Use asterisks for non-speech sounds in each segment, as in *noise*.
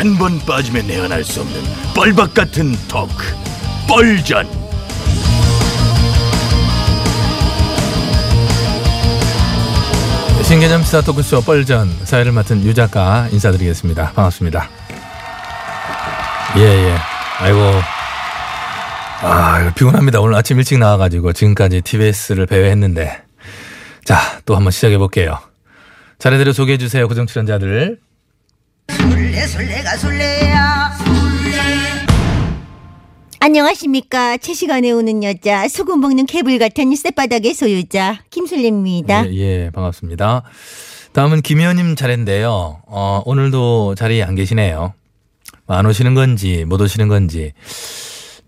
한 번 빠지면 내안할 수 없는 뻘박 같은 토크 뻘전 신개념 시사 토크쇼 뻘전 사회를 맡은 유 작가 인사드리겠습니다. 반갑습니다. 예, 예. 아이고. 아, 피곤합니다. 오늘 아침 일찍 나와가지고 지금까지 TBS를 배회했는데. 자, 또 한번 시작해 볼게요. 차례대로 소개해 주세요. 고정 출연자들. 술래 술래가 술래야 안녕하십니까. 제 시간에 오는 여자, 소금 먹는 개불 같은 쌔바닥의 소유자, 김술래입니다. 예, 예, 반갑습니다. 다음은 김의원님 차례인데요. 어, 오늘도 자리에 안 계시네요. 안 오시는 건지, 못 오시는 건지.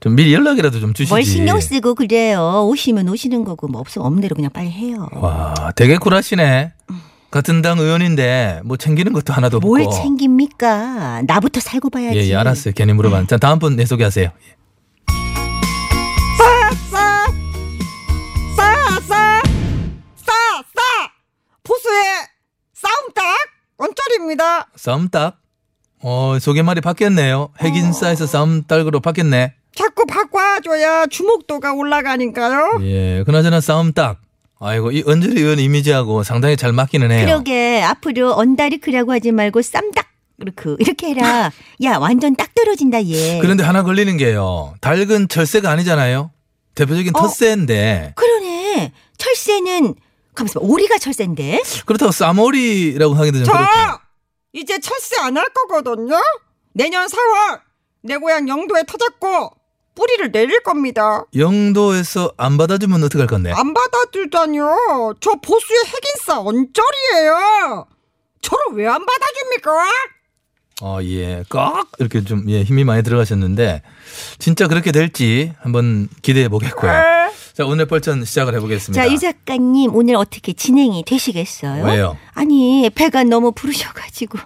좀 미리 연락이라도 좀 주시지. 뭘 신경 쓰고 그래요. 오시면 오시는 거고, 뭐 없으면 없는 대로 그냥 빨리 해요. 와, 되게 쿨하시네. 같은 당 의원인데 뭐 챙기는 것도 하나도 없고. 뭘 챙깁니까? 나부터 살고 봐야지. 예, 예, 알았어요. 괜히 물어봤는데. 자, 다음 분 내 소개하세요. 예. 싸싸 싸싸 싸싸 보수의 싸움딱 원짜리입니다 싸움 딱. 어, 소개말이 바뀌었네요. 핵인싸에서 싸움 딸그로 바뀌었네. 자꾸 바꿔줘야 주목도가 올라가니까요 예, 그나저나 싸움 딱. 아이고, 이 언저리 의원 이미지하고 상당히 잘 맞기는 해요. 그러게, 앞으로 언다리 크라고 하지 말고 쌈딱. 그렇게 이렇게 해라. *laughs* 야, 완전 딱 떨어진다, 얘. 그런데 하나 걸리는 게요. 닭은 철새가 아니잖아요. 대표적인 어? 텃새인데 그러네. 철새는, 가만있어 봐. 오리가 철새인데? 그렇다고 쌈오리라고 하기도 좀 저 그렇고. 이제 철새 안 할 거거든요 내년 4월 내 고향 영도에 터졌고 뿌리를 내릴 겁니다 영도에서 안 받아주면 어떡할 건데? 안 받아주다뇨 저 보수의 핵인싸 언저리예요 저를 왜 안 받아줍니까? 어, 예. 꼭 이렇게 좀 예, 힘이 많이 들어가셨는데 진짜 그렇게 될지 한번 기대해 보겠고요. 자, 오늘 뻘전 시작을 해 보겠습니다. 자, 유 작가님, 오늘 어떻게 진행이 되시겠어요? 왜요? 아니, 배가 너무 부르셔가지고,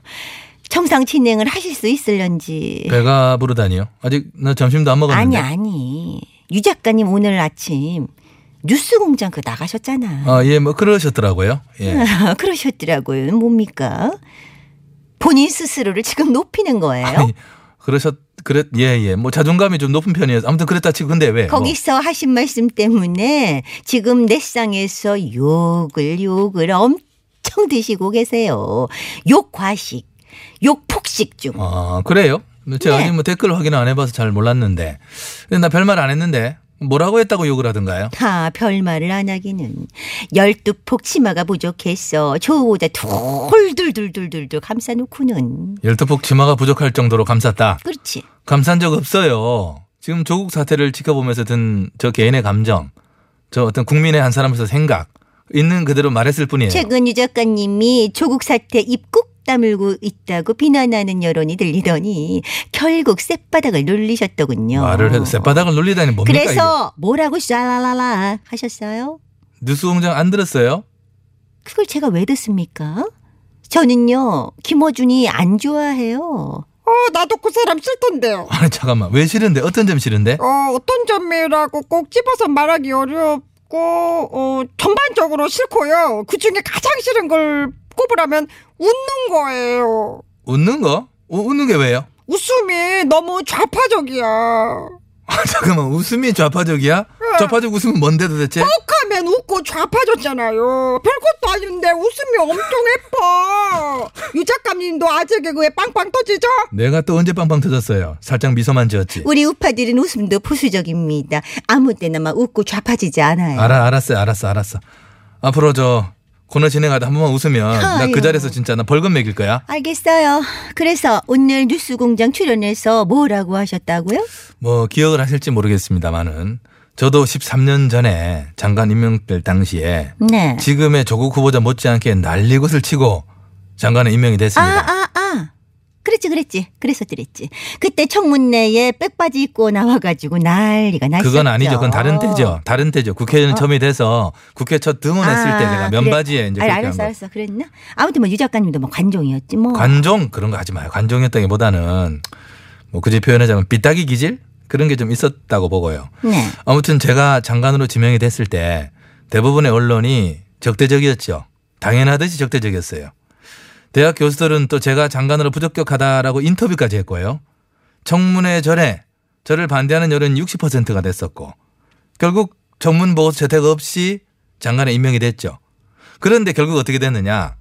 정상 진행을 하실 수 있을런지. 배가 부르다니요? 아직 나 점심도 안 먹었는데. 아니, 아니. 유 작가님 오늘 아침 뉴스 공장 그 나가셨잖아. 아, 예, 뭐 그러셨더라고요. 예. *laughs* 그러셨더라고요. 뭡니까? 본인 스스로를 지금 높이는 거예요? 아니, 그러셨 그랬 예, 예. 뭐 자존감이 좀 높은 편이어서 아무튼 그랬다 치고 근데 왜? 뭐. 거기서 하신 말씀 때문에 지금 넷상에서 욕을 욕을 엄청 드시고 계세요. 욕 과식, 욕 폭식 중. 아, 그래요? 제가 네. 뭐 댓글 확인 안 해봐서 잘 몰랐는데. 근데 나 별말 안 했는데. 뭐라고 했다고 욕을 하던가요? 하, 별말을 안 하기는. 열두 폭 치마가 부족해서 조보다 돌돌돌돌돌돌 감싸놓고는. 열두 폭 치마가 부족할 정도로 감쌌다. 그렇지. 감싼 적 없어요. 지금 조국 사태를 지켜보면서 든 저 개인의 감정, 저 어떤 국민의 한 사람으로서 생각, 있는 그대로 말했을 뿐이에요. 최근 유 작가님이 조국 사태 입국 다물고 있다고 비난하는 여론이 들리더니 결국 쌔바닥을 눌리셨더군요. 말을 해도 쌔바닥을 놀리다니 뭡니까 그래서 뭐라고 샤라라라 하셨어요? 이게? 뉴스 공장 안 들었어요? 그걸 제가 왜 듣습니까? 저는요 김어준이 안 좋아해요. 어 나도 그 사람 싫던데요 *laughs* 아니 잠깐만 왜 싫은데 어떤 점 싫은데? 어, 어떤 점이라고 꼭 집어서 말하기 어렵고, 어, 전반적으로 싫고요. 그 중에 가장 싫은 걸 꼽으라면 웃는 거예요. 웃는 거? 우- 웃는 게 왜요? 웃음이 너무 좌파적이야. 아, *laughs* 잠깐만 웃음이 좌파적이야? 좌파적 웃음은 뭔데 도대체? 욱하면 웃고 좌파졌잖아요. 별것도 아닌데 웃음이 엄청 예뻐. 유 작가 우파님도 아재 개그에 빵빵 터지죠? 내가 또 언제 빵빵 터졌어요. 살짝 미소만 지었지. 우리 우파들은 웃음도 보수적입니다. 아무 때나 막 웃고 좌파지지 않아요. 알아, 알았어, 알았어, 알았어. 앞으로 저 코너 진행하다 한 번만 웃으면 나 아유. 그 자리에서 진짜 나 벌금 매길 거야. 알겠어요. 그래서 오늘 뉴스공장 출연해서 뭐라고 하셨다고요? 뭐 기억을 하실지 모르겠습니다만은 저도 13년 전에 장관 임명될 당시에 네. 지금의 조국 후보자 못지않게 난리것을 치고 장관에 임명이 아, 됐습니다. 아, 아. 그랬지, 그랬지. 그랬었더랬지. 그때 청문회에 백바지 입고 나와가지고 난리가 났었죠. 그건 아니죠. 그건 다른 때죠. 다른 때죠. 국회의원 처음이 돼서 국회 첫 등원했을 때 제가 면바지에 그래. 이제 아, 그렇게 한 알았어, 거. 알았어. 그랬나? 아무튼 뭐 유 작가님도 뭐 관종이었지 뭐. 관종 그런 거 하지 마요. 관종이었다기보다는 뭐 굳이 표현하자면 삐딱이 기질 그런 게 좀 있었다고 보고요. 네. 아무튼 제가 장관으로 지명이 됐을 때 대부분의 언론이 적대적이었죠. 당연하듯이 적대적이었어요. 대학 교수들은 또 제가 장관으로 부적격하다라고 인터뷰까지 했고요. 청문회 전에 저를 반대하는 여론이 60%가 됐었고 결국 청문 보고서 채택 없이 장관에 임명이 됐죠. 그런데 결국 어떻게 됐느냐.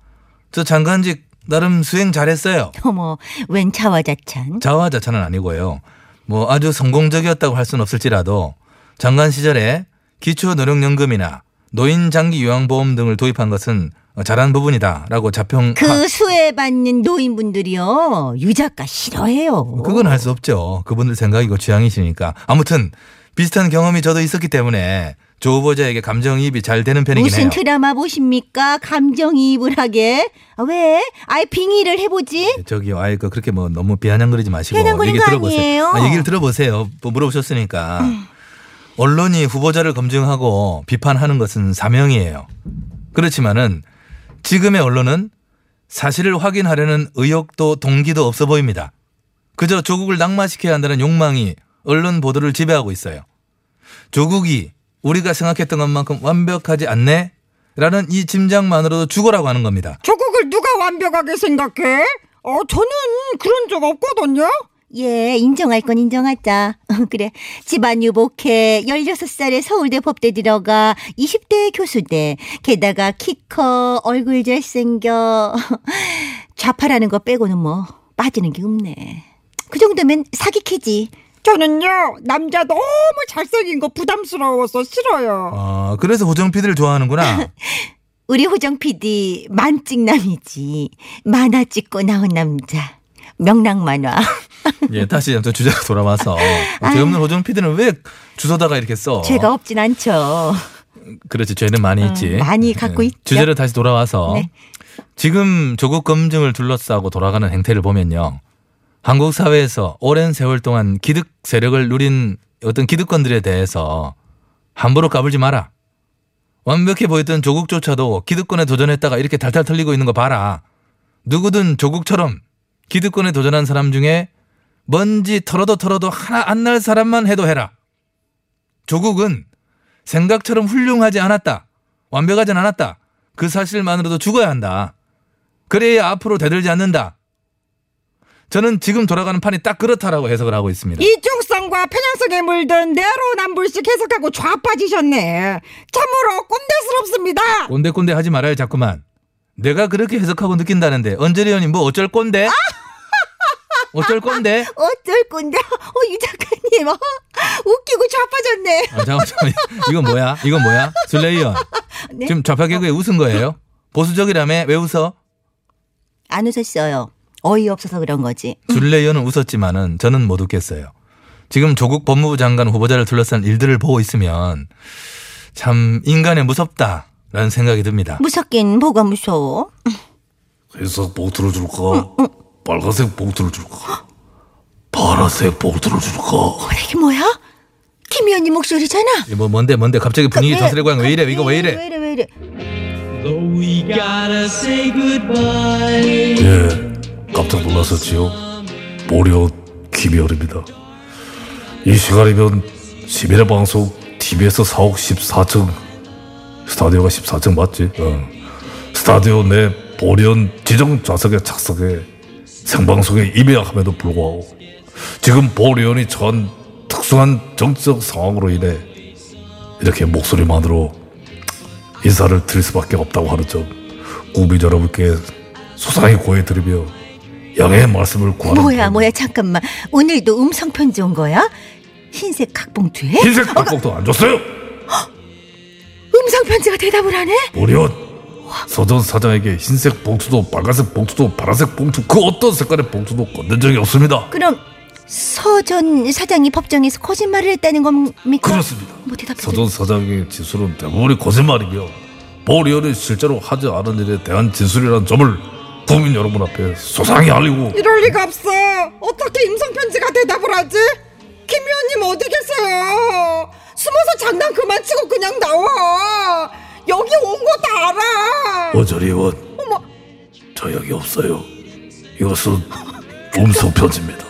저 장관직 나름 수행 잘했어요. 어머, 웬 자화자찬. 자화자찬은 아니고요. 뭐 아주 성공적이었다고 할 수는 없을지라도 장관 시절에 기초 노령연금이나 노인 장기 요양보험 등을 도입한 것은 잘한 부분이다라고 자평. 그 수혜받는 노인분들이요. 유 작가 싫어해요. 그건 할수 없죠. 그분들 생각이고 취향이시니까. 아무튼 비슷한 경험이 저도 있었기 때문에 조 후보자에게 감정이입이 잘 되는 편이긴 무슨 해요. 드라마 보십니까? 감정이입을 하게? 아, 왜? 아이 빙의를 해보지? 저기요, 아이 그 그렇게 뭐 너무 비아냥거리지 마시고 비아냥거리는 거 아니에요. 아, 얘기를 들어보세요. 뭐 물어보셨으니까 언론이 후보자를 검증하고 비판하는 것은 사명이에요. 그렇지만은 지금의 언론은 사실을 확인하려는 의욕도 동기도 없어 보입니다. 그저 조국을 낙마시켜야 한다는 욕망이 언론 보도를 지배하고 있어요. 조국이 우리가 생각했던 것만큼 완벽하지 않네? 라는 이 짐작만으로도 죽어라고 하는 겁니다. 조국을 누가 완벽하게 생각해? 어, 저는 그런 적 없거든요. 예, 인정할 건 인정하자. *laughs* 그래. 집안 유복해. 16살에 서울대 법대 들어가. 20대 교수대. 게다가 키 커. 얼굴 잘생겨. *laughs* 좌파라는 거 빼고는 뭐 빠지는 게 없네. 그 정도면 사기캐지. 저는요, 남자 너무 잘생긴 거 부담스러워서 싫어요. 아, 그래서 호정 PD를 좋아하는구나. *laughs* 우리 호정 PD 만찍남이지. 만화 찍고 나온 남자. 명랑만화. 예, 다시 또 주제로 돌아와서 죄 없는 호정 PD는 왜 주소다가 이렇게 써? 죄가 없진 않죠. 그렇지, 죄는 많이 어, 있지. 많이 갖고 예. 있죠. 주제로 다시 돌아와서 네. 지금 조국 검증을 둘러싸고 돌아가는 행태를 보면요. 한국 사회에서 오랜 세월 동안 기득 세력을 누린 어떤 기득권들에 대해서 함부로 까불지 마라. 완벽해 보였던 조국조차도 기득권에 도전했다가 이렇게 탈탈 털리고 있는 거 봐라. 누구든 조국처럼 기득권에 도전한 사람 중에 먼지 털어도 털어도 하나 안 날 사람만 해도 해라. 조국은 생각처럼 훌륭하지 않았다. 완벽하진 않았다. 그 사실만으로도 죽어야 한다. 그래야 앞으로 대들지 않는다. 저는 지금 돌아가는 판이 딱 그렇다라고 해석을 하고 있습니다. 이중성과 편향성에 물든 내로남불식 해석하고 좌빠지셨네. 참으로 꼰대스럽습니다. 꼰대꼰대 하지 말아요, 자꾸만. 내가 그렇게 해석하고 느낀다는데 언저리 의원님 뭐 어쩔 꼰대? 어쩔 꼰대? *laughs* 어쩔 건데? 어, 유 작가님, 어, 웃기고 좌빠졌네. 아, 잠깐만, 잠깐만. 이건 뭐야? 이건 뭐야? 의원. *laughs* 네? 지금 좌파 개그에 웃은 거예요? 보수적이라며? 왜 웃어? 안 웃었어요. 어이없어서 그런 거지. 줄레 의원은 웃었지만은 저는 못 웃겠어요. 지금 조국 법무부 장관 후보자를 둘러싼 일들을 보고 있으면 참 인간의 무섭다라는 생각이 듭니다. 무섭긴 뭐가 무서워? 회색 봉투를 줄까? 빨간색 봉투를 줄까? 파란색 봉투를 줄까? 어, 이게 뭐야? 김 의원님 목소리잖아. 뭐 뭔데 뭔데 갑자기 분위기 왜- 저스레 고양 왜 이래 이거 왜왜 이래? 이래 왜 이래? Though we gotta say goodbye. 예, 깜짝 놀랐었지요. 보리온 김희열입니다. 이 시간이면 시민의 방송 TBS 4옥 14층 스타디오가 14층 맞지? 어. 스타디오 내 보리온 지정 좌석에 착석해 생방송에 임해함에도 불구하고 지금 보리온이 처한 특수한 정치적 상황으로 인해 이렇게 목소리만으로 인사를 드릴 수밖에 없다고 하는 점 국민 여러분께 소상히 고해드리며 양해의 말씀을 구하는 뭐야 바입니다. 뭐야 잠깐만 오늘도 음성 편지 온 거야? 흰색 각봉투에 흰색 박복도 안 줬어요. 음성 편지가 대답을 하네? 무려 서전 사장에게 흰색 봉투도 빨간색 봉투도 파란색 봉투 그 어떤 색깔의 봉투도 건넨 적이 없습니다. 그럼 서전 사장이 법정에서 거짓말을 했다는 겁니까? 그렇습니다. 뭐 대답해 서전 사장의 진술은 대부분이 거짓말이며 보리언이 실제로 하지 않은 일에 대한 진술이라는 점을 국민 여러분 앞에 소상히 알리고 이럴 리가 없어. 어떻게 임성 편지가 대답을 하지? 김 의원님 어디 계세요? 숨어서 장난 그만 치고 그냥 나와. 의원 어머. 저 여기 없어요. 이것은 음성 편지입니다.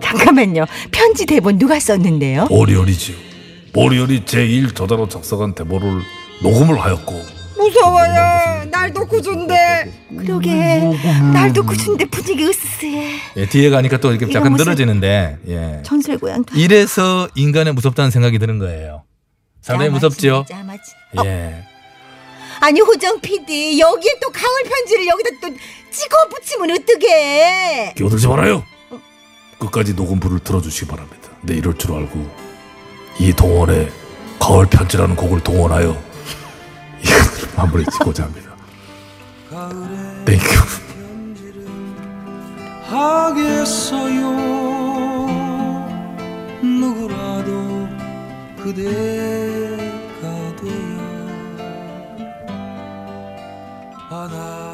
잠깐만요 편지 대본 누가 썼는데요? 보리언이지요. 보리언이 제1 저자로 작성한 대본을 녹음을 하였고 무서워요. 날도 구준데. 그러게 날도 구준데 분위기 으스스해 예, 뒤에 가니까 또 이렇게 이거 약간 무슨- 늘어지는데 예. 전설 고양도 이래서 인간의 무섭다는 생각이 드는 거예요. 상당히 무섭지요. 예. 아니 호정 PD 여기에 또 가을 편지를 여기다 또 찍어 붙이면 어떡해? 끼어들지 말아요. 끝까지 녹음부를 들어주시기 바랍니다. 네, 이럴 줄 알고 이 동원에 가을 편지라는 곡을 동원하여 마무리 짓고자 합니다. 땡큐. 하겠어요. 누구라도 그대. sana